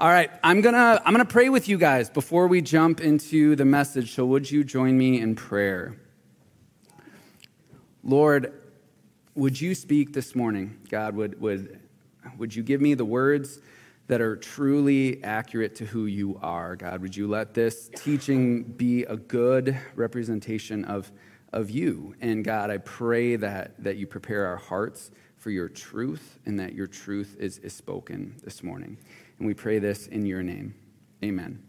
All right, I'm gonna I'm gonna pray with you guys before we jump into the message. So would you join me in prayer? Lord, would you speak this morning? God, would would would you give me the words that are truly accurate to who you are? God, would you let this teaching be a good representation of, of you? And God, I pray that, that you prepare our hearts for your truth and that your truth is, is spoken this morning. And we pray this in your name. Amen.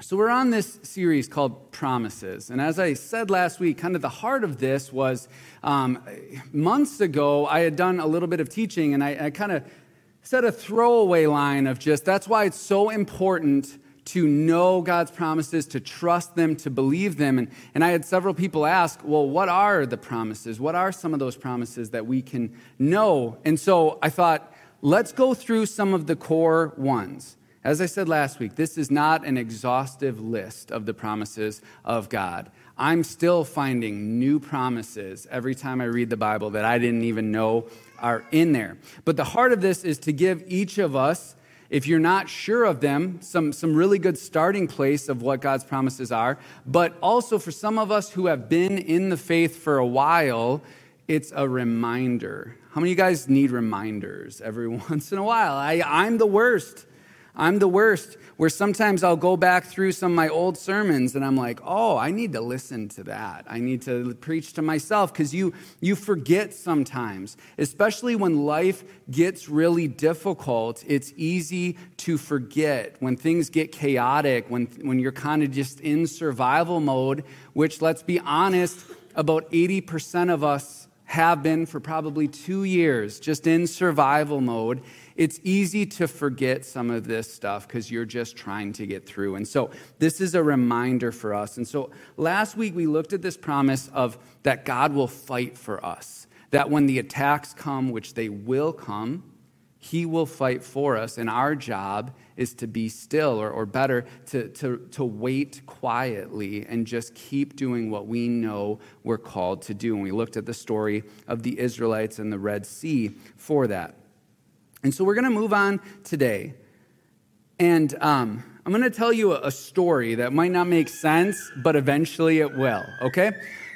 So, we're on this series called Promises. And as I said last week, kind of the heart of this was um, months ago, I had done a little bit of teaching and I, I kind of said a throwaway line of just that's why it's so important to know God's promises, to trust them, to believe them. And, and I had several people ask, well, what are the promises? What are some of those promises that we can know? And so I thought, let's go through some of the core ones. As I said last week, this is not an exhaustive list of the promises of God. I'm still finding new promises every time I read the Bible that I didn't even know are in there. But the heart of this is to give each of us, if you're not sure of them, some, some really good starting place of what God's promises are. But also for some of us who have been in the faith for a while, it's a reminder. How many of you guys need reminders every once in a while? I, I'm the worst. I'm the worst, where sometimes I'll go back through some of my old sermons and I'm like, oh, I need to listen to that. I need to preach to myself because you, you forget sometimes, especially when life gets really difficult. It's easy to forget when things get chaotic, when, when you're kind of just in survival mode, which, let's be honest, about 80% of us have been for probably two years, just in survival mode it's easy to forget some of this stuff because you're just trying to get through. And so this is a reminder for us. And so last week we looked at this promise of that God will fight for us, that when the attacks come, which they will come, he will fight for us. And our job is to be still, or, or better, to, to, to wait quietly and just keep doing what we know we're called to do. And we looked at the story of the Israelites and the Red Sea for that. And so we're going to move on today. And um, I'm going to tell you a, a story that might not make sense, but eventually it will, okay?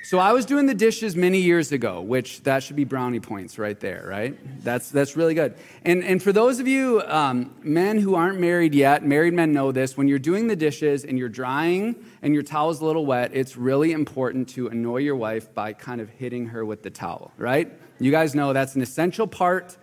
So I was doing the dishes many years ago, which that should be brownie points right there, right? That's, that's really good. And, and for those of you um, men who aren't married yet, married men know this, when you're doing the dishes and you're drying and your towel's a little wet, it's really important to annoy your wife by kind of hitting her with the towel, right? You guys know that's an essential part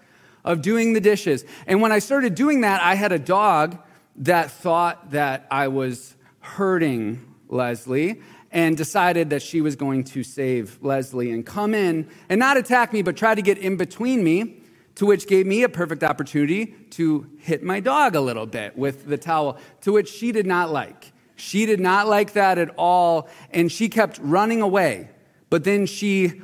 of doing the dishes. And when I started doing that, I had a dog that thought that I was hurting Leslie and decided that she was going to save Leslie and come in and not attack me, but try to get in between me, to which gave me a perfect opportunity to hit my dog a little bit with the towel, to which she did not like. She did not like that at all, and she kept running away. But then she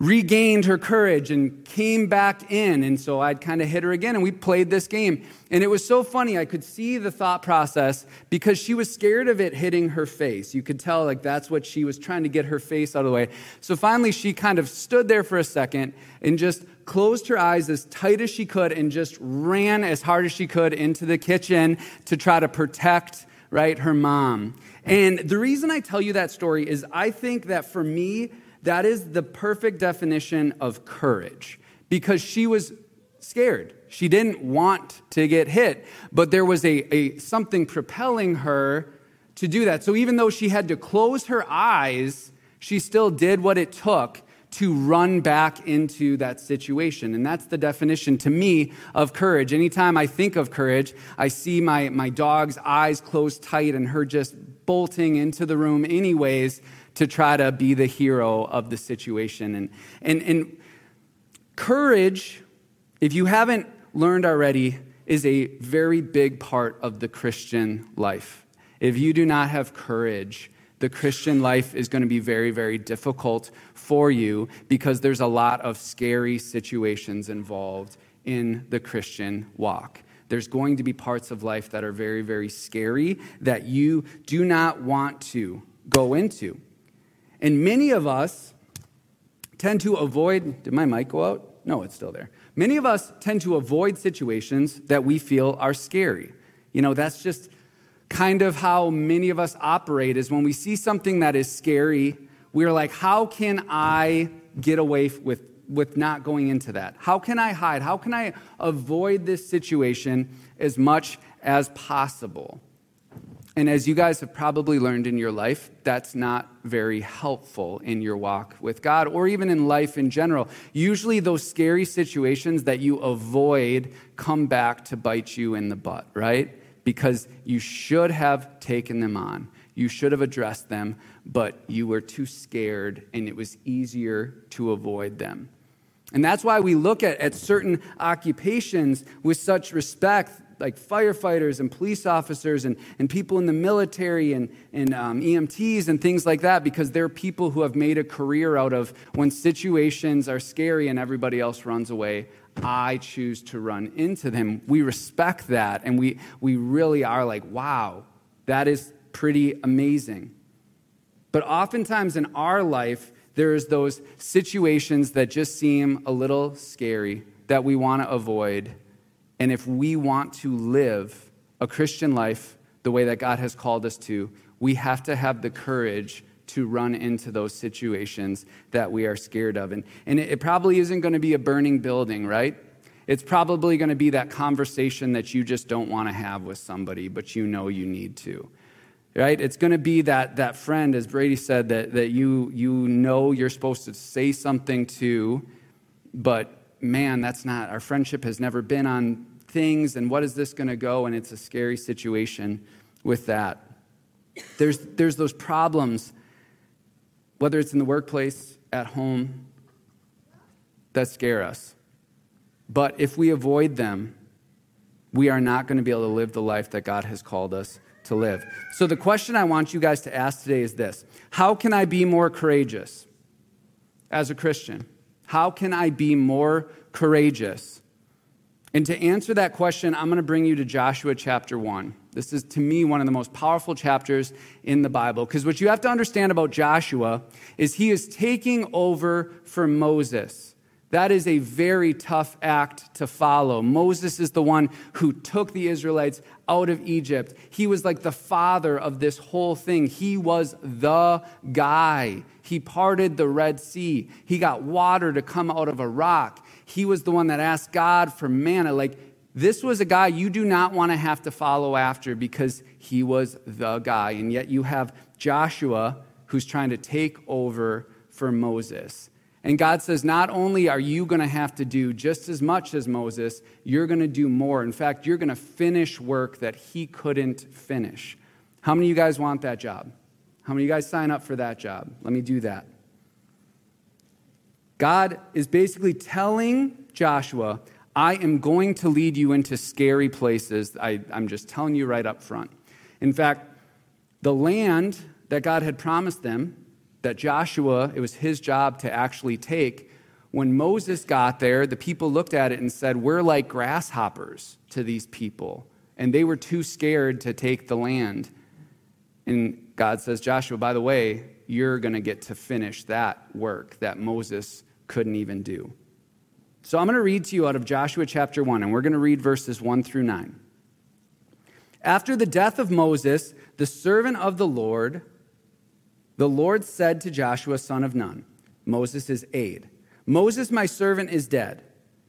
regained her courage and came back in. And so I'd kind of hit her again, and we played this game. And it was so funny. I could see the thought process because she was scared of it hitting her face. You could tell, like, that's what she was trying to get her face out of the way. So finally, she kind of stood there for a second and just closed her eyes as tight as she could and just ran as hard as she could into the kitchen to try to protect, right, her mom. And the reason I tell you that story is I think that for me, that is the perfect definition of courage because she was scared. She didn't want to get hit, but there was a, a something propelling her to do that. So even though she had to close her eyes, she still did what it took to run back into that situation. And that's the definition to me of courage. Anytime I think of courage, I see my, my dog's eyes closed tight and her just bolting into the room, anyways, to try to be the hero of the situation. And, and, and courage, if you haven't learned already, is a very big part of the Christian life. If you do not have courage, the Christian life is going to be very, very difficult for you because there's a lot of scary situations involved in the Christian walk. There's going to be parts of life that are very, very scary that you do not want to go into. And many of us tend to avoid, did my mic go out? No, it's still there. Many of us tend to avoid situations that we feel are scary. You know, that's just kind of how many of us operate is when we see something that is scary, we're like, how can I get away with, with not going into that? How can I hide? How can I avoid this situation as much as possible? And as you guys have probably learned in your life, that's not very helpful in your walk with God or even in life in general. Usually, those scary situations that you avoid come back to bite you in the butt, right? Because you should have taken them on, you should have addressed them, but you were too scared and it was easier to avoid them. And that's why we look at, at certain occupations with such respect like firefighters and police officers and, and people in the military and, and um, EMTs and things like that because they're people who have made a career out of when situations are scary and everybody else runs away. I choose to run into them. We respect that and we, we really are like, wow, that is pretty amazing. But oftentimes in our life, there's those situations that just seem a little scary that we want to avoid and if we want to live a Christian life the way that God has called us to, we have to have the courage to run into those situations that we are scared of. And, and it, probably isn't going to be a burning building, right? It's probably going to be that conversation that you just don't want to have with somebody, but you know you need to. Right? It's going to be that, that friend, as Brady said, that, that you, you know you're supposed to say something to, but man, that's not, our friendship has never been on things and what is this going to go? And it's a scary situation with that. There's, there's those problems, whether it's in the workplace, at home, that scare us. But if we avoid them, we are not going to be able to live the life that God has called us to live. So, the question I want you guys to ask today is this How can I be more courageous as a Christian? How can I be more courageous? And to answer that question, I'm going to bring you to Joshua chapter 1. This is, to me, one of the most powerful chapters in the Bible. Because what you have to understand about Joshua is he is taking over for Moses. That is a very tough act to follow. Moses is the one who took the Israelites out of Egypt. He was like the father of this whole thing. He was the guy. He parted the Red Sea. He got water to come out of a rock. He was the one that asked God for manna. Like, this was a guy you do not want to have to follow after because he was the guy. And yet you have Joshua who's trying to take over for Moses. And God says, not only are you going to have to do just as much as Moses, you're going to do more. In fact, you're going to finish work that he couldn't finish. How many of you guys want that job? How many of you guys sign up for that job? Let me do that. God is basically telling Joshua, I am going to lead you into scary places. I, am just telling you right up front. In fact, the land that God had promised them, that Joshua, it was his job to actually take, when Moses got there, the people looked at it and said, We're like grasshoppers to these people. And they were too scared to take the land. And God says, Joshua, by the way, you're going to get to finish that work that Moses couldn't even do. So I'm going to read to you out of Joshua chapter 1, and we're going to read verses 1 through 9. After the death of Moses, the servant of the Lord, the Lord said to Joshua, son of Nun, Moses' aide, Moses, my servant, is dead.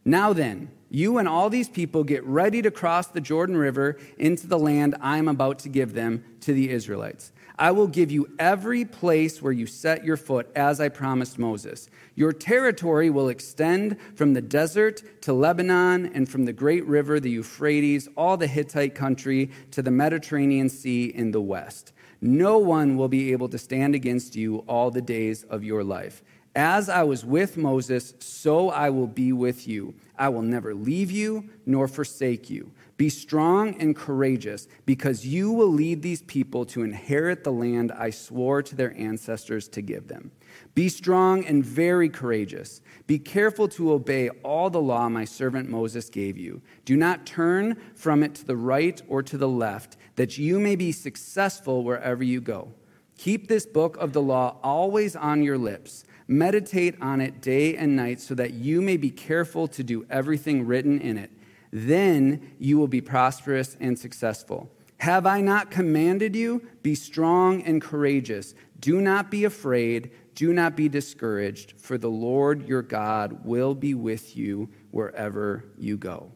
Now then, you and all these people get ready to cross the Jordan River into the land I am about to give them to the Israelites. I will give you every place where you set your foot, as I promised Moses. Your territory will extend from the desert to Lebanon and from the great river, the Euphrates, all the Hittite country to the Mediterranean Sea in the west. No one will be able to stand against you all the days of your life. As I was with Moses, so I will be with you. I will never leave you nor forsake you. Be strong and courageous, because you will lead these people to inherit the land I swore to their ancestors to give them. Be strong and very courageous. Be careful to obey all the law my servant Moses gave you. Do not turn from it to the right or to the left, that you may be successful wherever you go. Keep this book of the law always on your lips Meditate on it day and night so that you may be careful to do everything written in it. Then you will be prosperous and successful. Have I not commanded you? Be strong and courageous. Do not be afraid. Do not be discouraged, for the Lord your God will be with you wherever you go.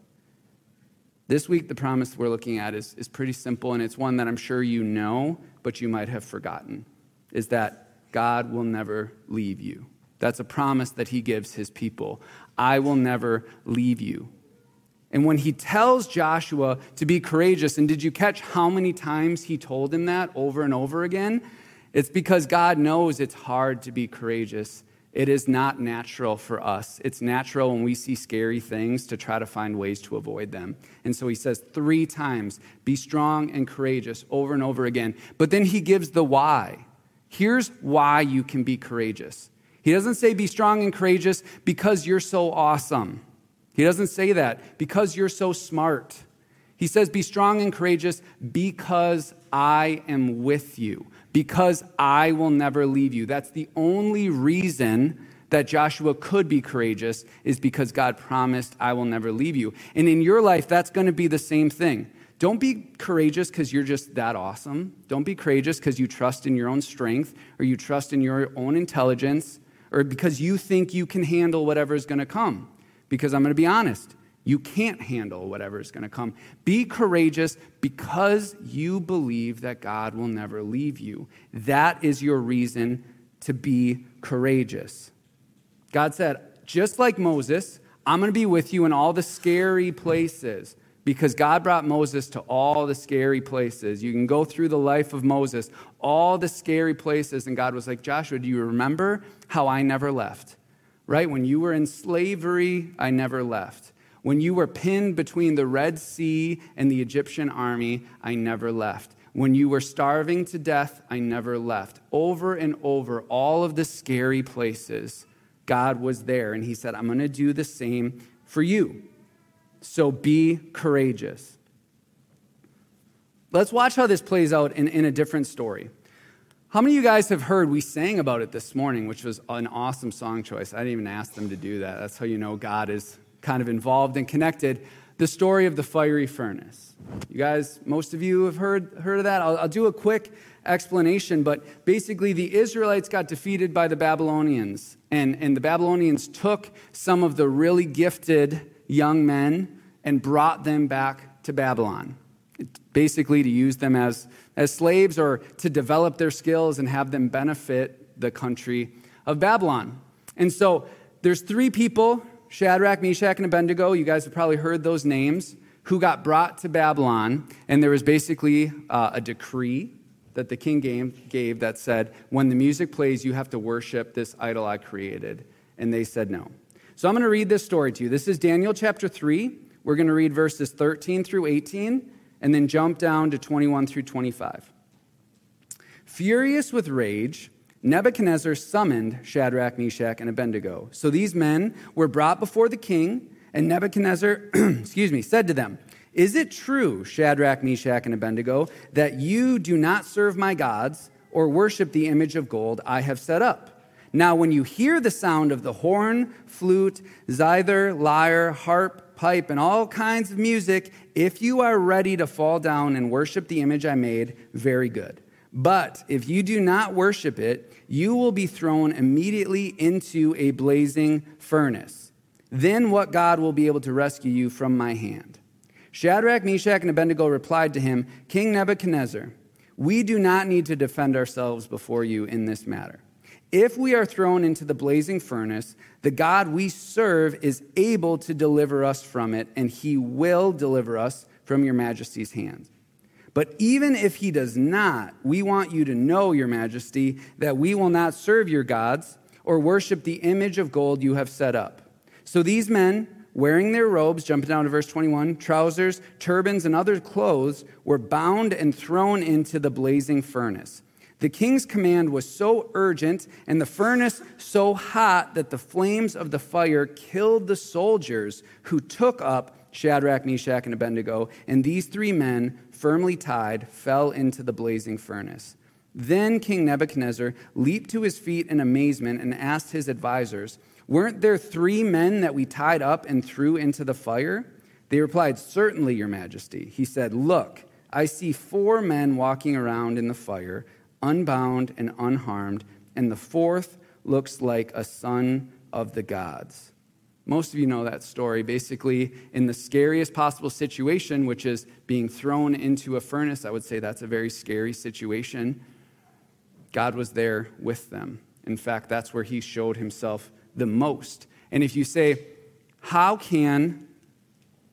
This week, the promise we're looking at is, is pretty simple, and it's one that I'm sure you know, but you might have forgotten. Is that God will never leave you. That's a promise that he gives his people. I will never leave you. And when he tells Joshua to be courageous, and did you catch how many times he told him that over and over again? It's because God knows it's hard to be courageous. It is not natural for us. It's natural when we see scary things to try to find ways to avoid them. And so he says three times, be strong and courageous over and over again. But then he gives the why. Here's why you can be courageous. He doesn't say be strong and courageous because you're so awesome. He doesn't say that because you're so smart. He says be strong and courageous because I am with you, because I will never leave you. That's the only reason that Joshua could be courageous is because God promised, I will never leave you. And in your life, that's going to be the same thing. Don't be courageous because you're just that awesome. Don't be courageous because you trust in your own strength or you trust in your own intelligence or because you think you can handle whatever is going to come. Because I'm going to be honest, you can't handle whatever is going to come. Be courageous because you believe that God will never leave you. That is your reason to be courageous. God said, just like Moses, I'm going to be with you in all the scary places because God brought Moses to all the scary places. You can go through the life of Moses, all the scary places, and God was like, Joshua, do you remember how I never left? Right? When you were in slavery, I never left. When you were pinned between the Red Sea and the Egyptian army, I never left. When you were starving to death, I never left. Over and over, all of the scary places, God was there. And He said, I'm going to do the same for you. So be courageous. Let's watch how this plays out in, in a different story. How many of you guys have heard we sang about it this morning, which was an awesome song choice? I didn't even ask them to do that. That's how you know God is kind of involved and connected. The story of the fiery furnace. You guys, most of you have heard, heard of that. I'll, I'll do a quick explanation, but basically, the Israelites got defeated by the Babylonians, and, and the Babylonians took some of the really gifted young men and brought them back to Babylon. Basically, to use them as, as slaves or to develop their skills and have them benefit the country of Babylon. And so there's three people Shadrach, Meshach, and Abednego. You guys have probably heard those names who got brought to Babylon. And there was basically uh, a decree that the king gave, gave that said, when the music plays, you have to worship this idol I created. And they said no. So I'm going to read this story to you. This is Daniel chapter 3. We're going to read verses 13 through 18 and then jump down to 21 through 25. Furious with rage, Nebuchadnezzar summoned Shadrach, Meshach, and Abednego. So these men were brought before the king, and Nebuchadnezzar, excuse me, said to them, Is it true, Shadrach, Meshach, and Abednego, that you do not serve my gods or worship the image of gold I have set up? Now, when you hear the sound of the horn, flute, zither, lyre, harp, pipe, and all kinds of music, if you are ready to fall down and worship the image I made, very good. But if you do not worship it, you will be thrown immediately into a blazing furnace. Then what God will be able to rescue you from my hand? Shadrach, Meshach, and Abednego replied to him, King Nebuchadnezzar, we do not need to defend ourselves before you in this matter. If we are thrown into the blazing furnace, the God we serve is able to deliver us from it, and he will deliver us from your majesty's hand. But even if he does not, we want you to know, your majesty, that we will not serve your gods or worship the image of gold you have set up. So these men, wearing their robes, jumping down to verse 21, trousers, turbans, and other clothes, were bound and thrown into the blazing furnace. The king's command was so urgent and the furnace so hot that the flames of the fire killed the soldiers who took up Shadrach, Meshach, and Abednego. And these three men, firmly tied, fell into the blazing furnace. Then King Nebuchadnezzar leaped to his feet in amazement and asked his advisors, Weren't there three men that we tied up and threw into the fire? They replied, Certainly, Your Majesty. He said, Look, I see four men walking around in the fire, unbound and unharmed, and the fourth looks like a son of the gods. Most of you know that story. Basically, in the scariest possible situation, which is being thrown into a furnace, I would say that's a very scary situation. God was there with them. In fact, that's where he showed himself the most. And if you say, how can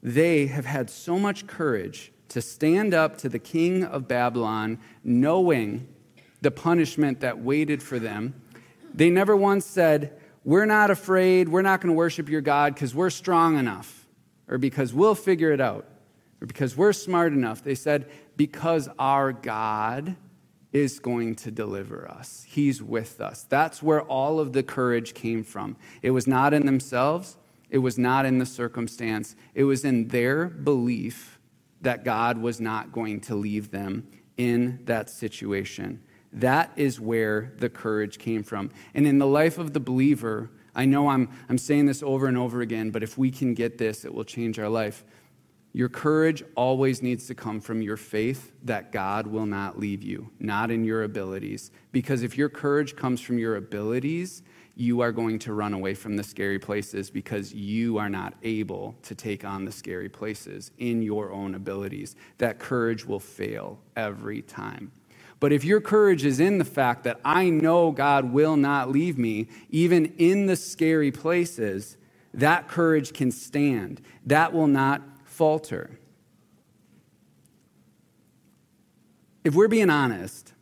they have had so much courage to stand up to the king of Babylon, knowing the punishment that waited for them? They never once said, We're not afraid, we're not going to worship your God because we're strong enough, or because we'll figure it out, or because we're smart enough. They said, Because our God is going to deliver us. He's with us. That's where all of the courage came from. It was not in themselves, it was not in the circumstance, it was in their belief that God was not going to leave them in that situation. That is where the courage came from. And in the life of the believer, I know I'm, I'm saying this over and over again, but if we can get this, it will change our life. Your courage always needs to come from your faith that God will not leave you, not in your abilities. Because if your courage comes from your abilities, you are going to run away from the scary places because you are not able to take on the scary places in your own abilities. That courage will fail every time. But if your courage is in the fact that I know God will not leave me, even in the scary places, that courage can stand. That will not falter. If we're being honest,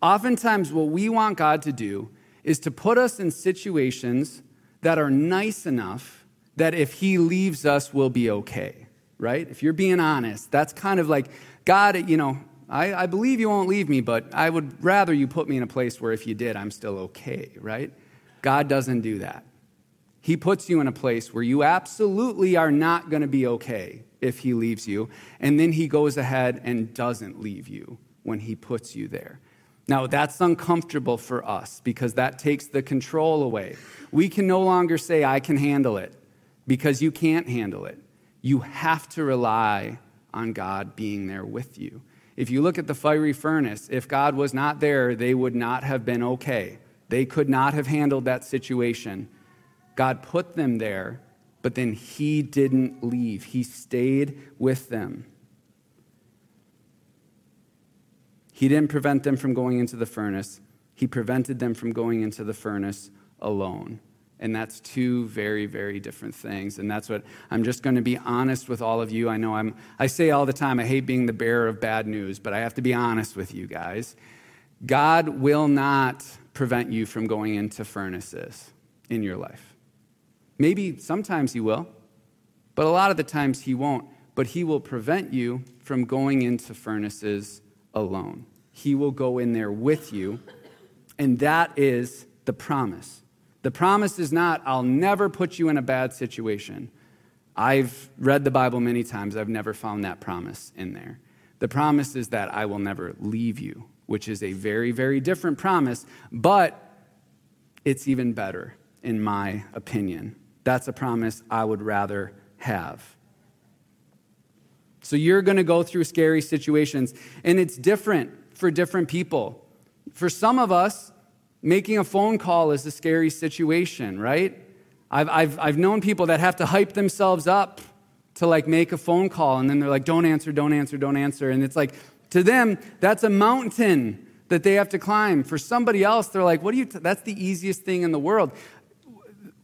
oftentimes what we want God to do is to put us in situations that are nice enough that if He leaves us, we'll be okay, right? If you're being honest, that's kind of like, God, you know, I, I believe you won't leave me, but I would rather you put me in a place where if you did, I'm still okay, right? God doesn't do that. He puts you in a place where you absolutely are not going to be okay if He leaves you. And then He goes ahead and doesn't leave you when He puts you there. Now, that's uncomfortable for us because that takes the control away. We can no longer say, I can handle it, because you can't handle it. You have to rely on God being there with you. If you look at the fiery furnace, if God was not there, they would not have been okay. They could not have handled that situation. God put them there, but then He didn't leave, He stayed with them. He didn't prevent them from going into the furnace, He prevented them from going into the furnace alone. And that's two very, very different things. And that's what I'm just going to be honest with all of you. I know I'm, I say all the time, I hate being the bearer of bad news, but I have to be honest with you guys. God will not prevent you from going into furnaces in your life. Maybe sometimes He will, but a lot of the times He won't. But He will prevent you from going into furnaces alone. He will go in there with you, and that is the promise. The promise is not, I'll never put you in a bad situation. I've read the Bible many times, I've never found that promise in there. The promise is that I will never leave you, which is a very, very different promise, but it's even better, in my opinion. That's a promise I would rather have. So you're going to go through scary situations, and it's different for different people. For some of us, making a phone call is a scary situation, right? I've, I've, I've known people that have to hype themselves up to like make a phone call, and then they're like, don't answer, don't answer, don't answer. And it's like, to them, that's a mountain that they have to climb. For somebody else, they're like, what do you, t- that's the easiest thing in the world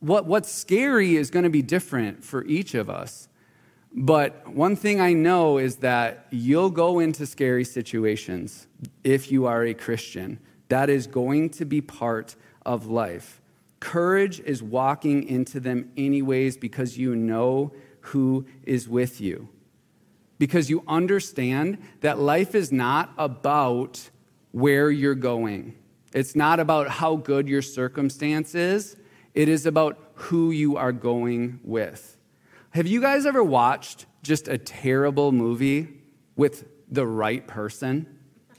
what, what's scary is going to be different for each of us. But one thing I know is that you'll go into scary situations if you are a Christian. That is going to be part of life. Courage is walking into them anyways because you know who is with you. Because you understand that life is not about where you're going. It's not about how good your circumstance is. It is about who you are going with. Have you guys ever watched just a terrible movie with the right person?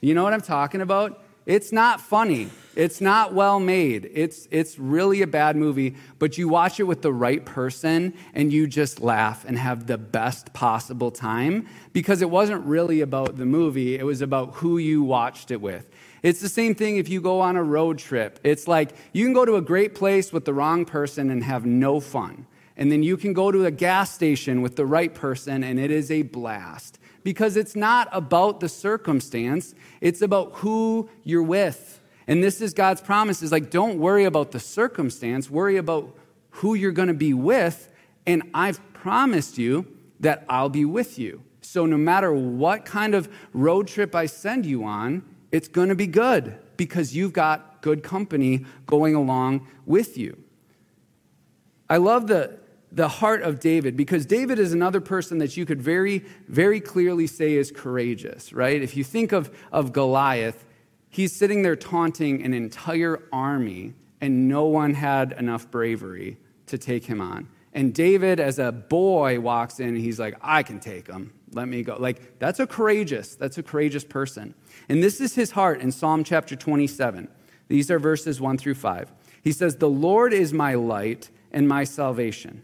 You know what I'm talking about? It's not funny. It's not well made. It's, it's really a bad movie, but you watch it with the right person and you just laugh and have the best possible time because it wasn't really about the movie, it was about who you watched it with. It's the same thing if you go on a road trip. It's like you can go to a great place with the wrong person and have no fun. And then you can go to a gas station with the right person and it is a blast. Because it's not about the circumstance, it's about who you're with. And this is God's promise is like, don't worry about the circumstance, worry about who you're going to be with. And I've promised you that I'll be with you. So no matter what kind of road trip I send you on, it's going to be good because you've got good company going along with you. I love the, the heart of David because David is another person that you could very, very clearly say is courageous, right? If you think of, of Goliath, he's sitting there taunting an entire army, and no one had enough bravery to take him on. And David, as a boy, walks in and he's like, I can take him. Let me go. Like, that's a courageous, that's a courageous person. And this is his heart in Psalm chapter 27. These are verses 1 through 5. He says, The Lord is my light and my salvation.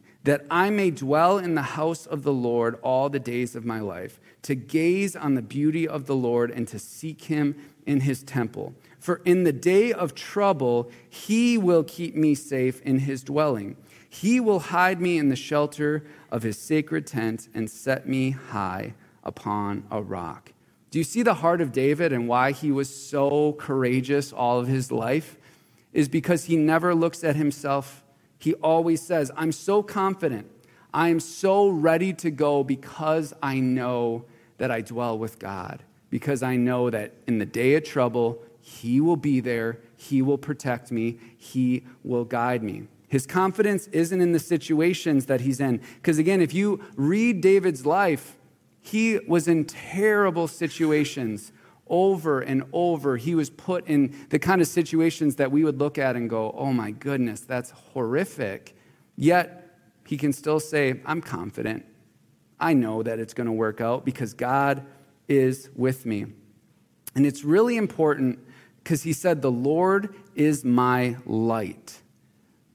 that I may dwell in the house of the Lord all the days of my life, to gaze on the beauty of the Lord and to seek him in his temple. For in the day of trouble, he will keep me safe in his dwelling. He will hide me in the shelter of his sacred tent and set me high upon a rock. Do you see the heart of David and why he was so courageous all of his life? Is because he never looks at himself. He always says, I'm so confident. I am so ready to go because I know that I dwell with God, because I know that in the day of trouble, He will be there, He will protect me, He will guide me. His confidence isn't in the situations that he's in. Because again, if you read David's life, he was in terrible situations over and over. He was put in the kind of situations that we would look at and go, oh my goodness, that's horrific. Yet he can still say, I'm confident. I know that it's going to work out because God is with me. And it's really important because he said, The Lord is my light.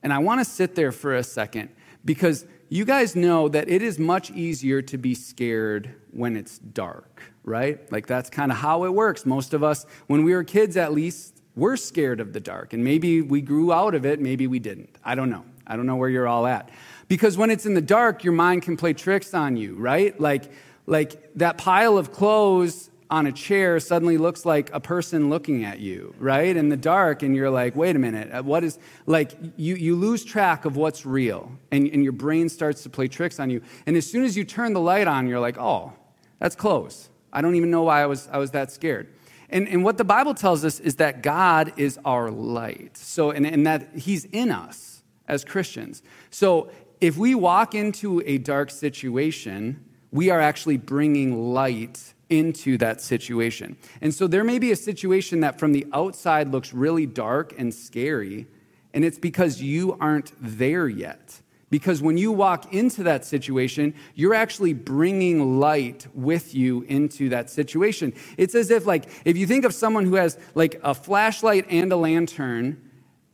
And I want to sit there for a second because you guys know that it is much easier to be scared when it's dark, right? Like that's kind of how it works. Most of us, when we were kids at least, we're scared of the dark. And maybe we grew out of it, maybe we didn't. I don't know. I don't know where you're all at. Because when it's in the dark, your mind can play tricks on you, right? Like, like that pile of clothes on a chair suddenly looks like a person looking at you, right? In the dark, and you're like, wait a minute, uh, what is, like, you, you lose track of what's real, and, and your brain starts to play tricks on you. And as soon as you turn the light on, you're like, oh, that's close. I don't even know why I was, I was that scared. And, and what the Bible tells us is that God is our light. So, and, and that He's in us as Christians. So, if we walk into a dark situation, we are actually bringing light into that situation. And so there may be a situation that from the outside looks really dark and scary, and it's because you aren't there yet. Because when you walk into that situation, you're actually bringing light with you into that situation. It's as if, like, if you think of someone who has like a flashlight and a lantern,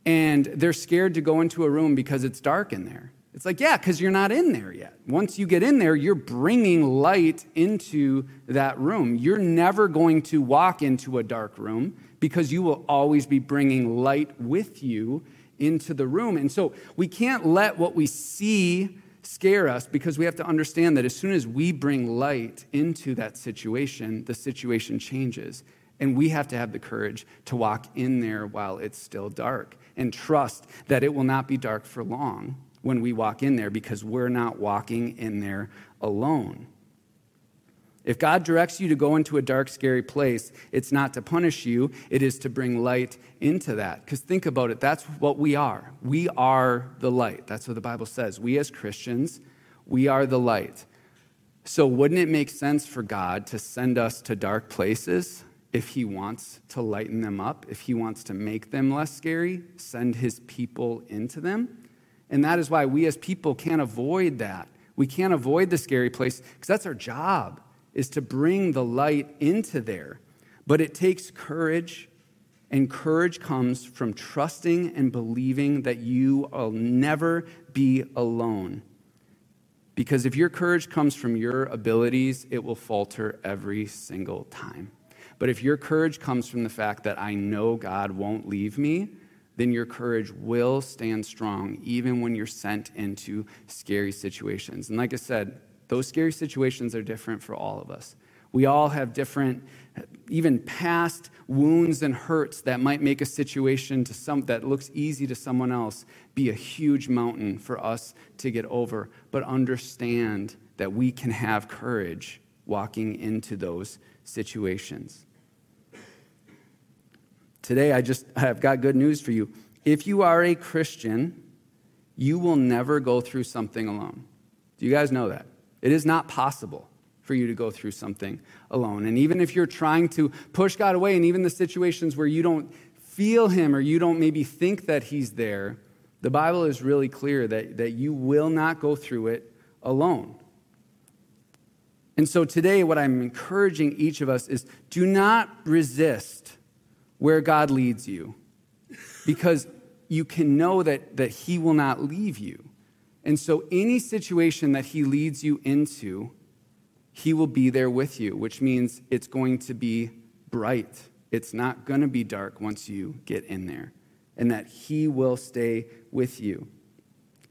and they're scared to go into a room because it's dark in there. It's like, yeah, because you're not in there yet. Once you get in there, you're bringing light into that room. You're never going to walk into a dark room because you will always be bringing light with you into the room. And so we can't let what we see scare us because we have to understand that as soon as we bring light into that situation, the situation changes. And we have to have the courage to walk in there while it's still dark and trust that it will not be dark for long when we walk in there because we're not walking in there alone. If God directs you to go into a dark, scary place, it's not to punish you, it is to bring light into that. Because think about it, that's what we are. We are the light. That's what the Bible says. We as Christians, we are the light. So wouldn't it make sense for God to send us to dark places if He wants to lighten them up, if He wants to make them less scary, send His people into them? And that is why we as people can't avoid that. We can't avoid the scary place because that's our job is to bring the light into there. But it takes courage, and courage comes from trusting and believing that you will never be alone. Because if your courage comes from your abilities, it will falter every single time. But if your courage comes from the fact that I know God won't leave me, then your courage will stand strong even when you're sent into scary situations. And like I said, those scary situations are different for all of us. We all have different, even past wounds and hurts that might make a situation to some, that looks easy to someone else be a huge mountain for us to get over. But understand that we can have courage walking into those situations. Today, I just have got good news for you. If you are a Christian, you will never go through something alone. Do you guys know that? It is not possible for you to go through something alone. And even if you're trying to push God away, and even the situations where you don't feel Him or you don't maybe think that He's there, the Bible is really clear that, that you will not go through it alone. And so today, what I'm encouraging each of us is do not resist where God leads you because you can know that, that He will not leave you. And so, any situation that He leads you into, He will be there with you, which means it's going to be bright. It's not going to be dark once you get in there, and that He will stay with you.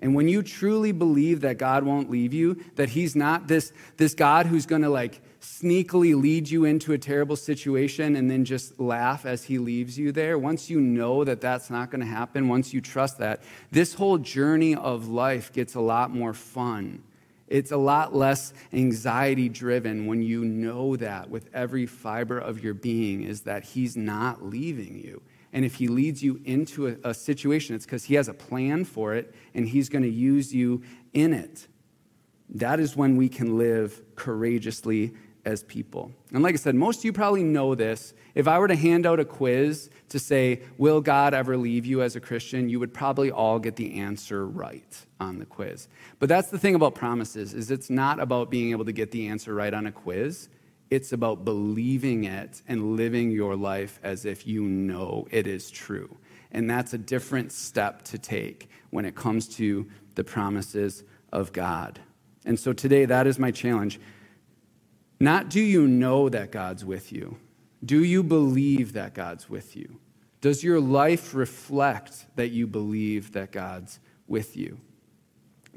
And when you truly believe that God won't leave you, that He's not this, this God who's going to like sneakily lead you into a terrible situation and then just laugh as he leaves you there, once you know that that's not going to happen, once you trust that, this whole journey of life gets a lot more fun. It's a lot less anxiety driven when you know that with every fiber of your being is that he's not leaving you. And if he leads you into a, a situation, it's because he has a plan for it and he's going to use you in it. That is when we can live courageously as people. And like I said, most of you probably know this. If I were to hand out a quiz to say, Will God ever leave you as a Christian? you would probably all get the answer right on the quiz. But that's the thing about promises is it's not about being able to get the answer right on a quiz. It's about believing it and living your life as if you know it is true. And that's a different step to take when it comes to the promises of God. And so today, that is my challenge. Not do you know that God's with you? Do you believe that God's with you? Does your life reflect that you believe that God's with you?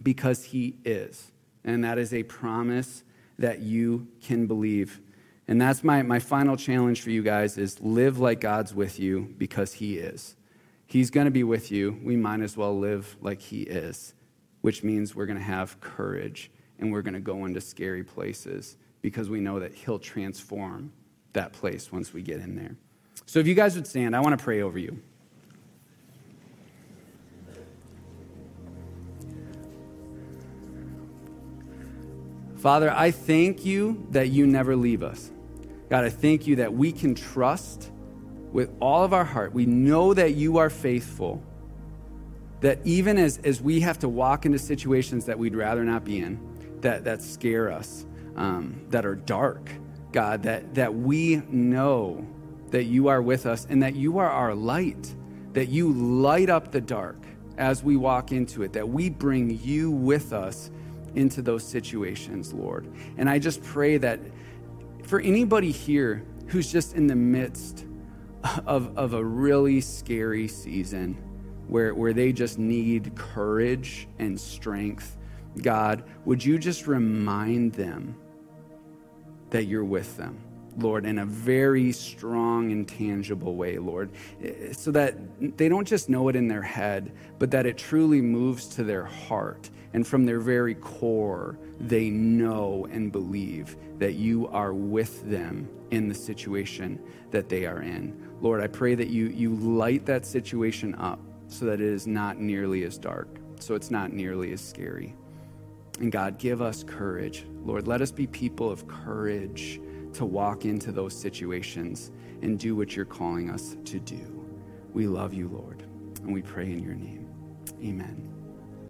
Because He is. And that is a promise that you can believe. And that's my, my final challenge for you guys is live like God's with you because He is. He's going to be with you. We might as well live like He is, which means we're going to have courage and we're going to go into scary places because we know that He'll transform that place once we get in there. So if you guys would stand, I want to pray over you. Father, I thank you that you never leave us. God, I thank you that we can trust with all of our heart. We know that you are faithful. That even as, as we have to walk into situations that we'd rather not be in, that, that scare us, um, that are dark, God, that, that we know that you are with us and that you are our light, that you light up the dark as we walk into it, that we bring you with us into those situations, Lord. And I just pray that for anybody here who's just in the midst of, of a really scary season where, where they just need courage and strength, God, would you just remind them that you're with them. Lord, in a very strong and tangible way, Lord, eh, so that they don't just know it in their head, but that it truly moves to their heart. And from their very core, they know and believe that you are with them in the situation that they are in. Lord, I pray that you, you light that situation up so that it is not nearly as dark, so it's not nearly as scary. And God, give us courage. Lord, let us be people of courage to walk into those situations and do what you're calling us to do. We love you, Lord, and we pray in your name. Amen.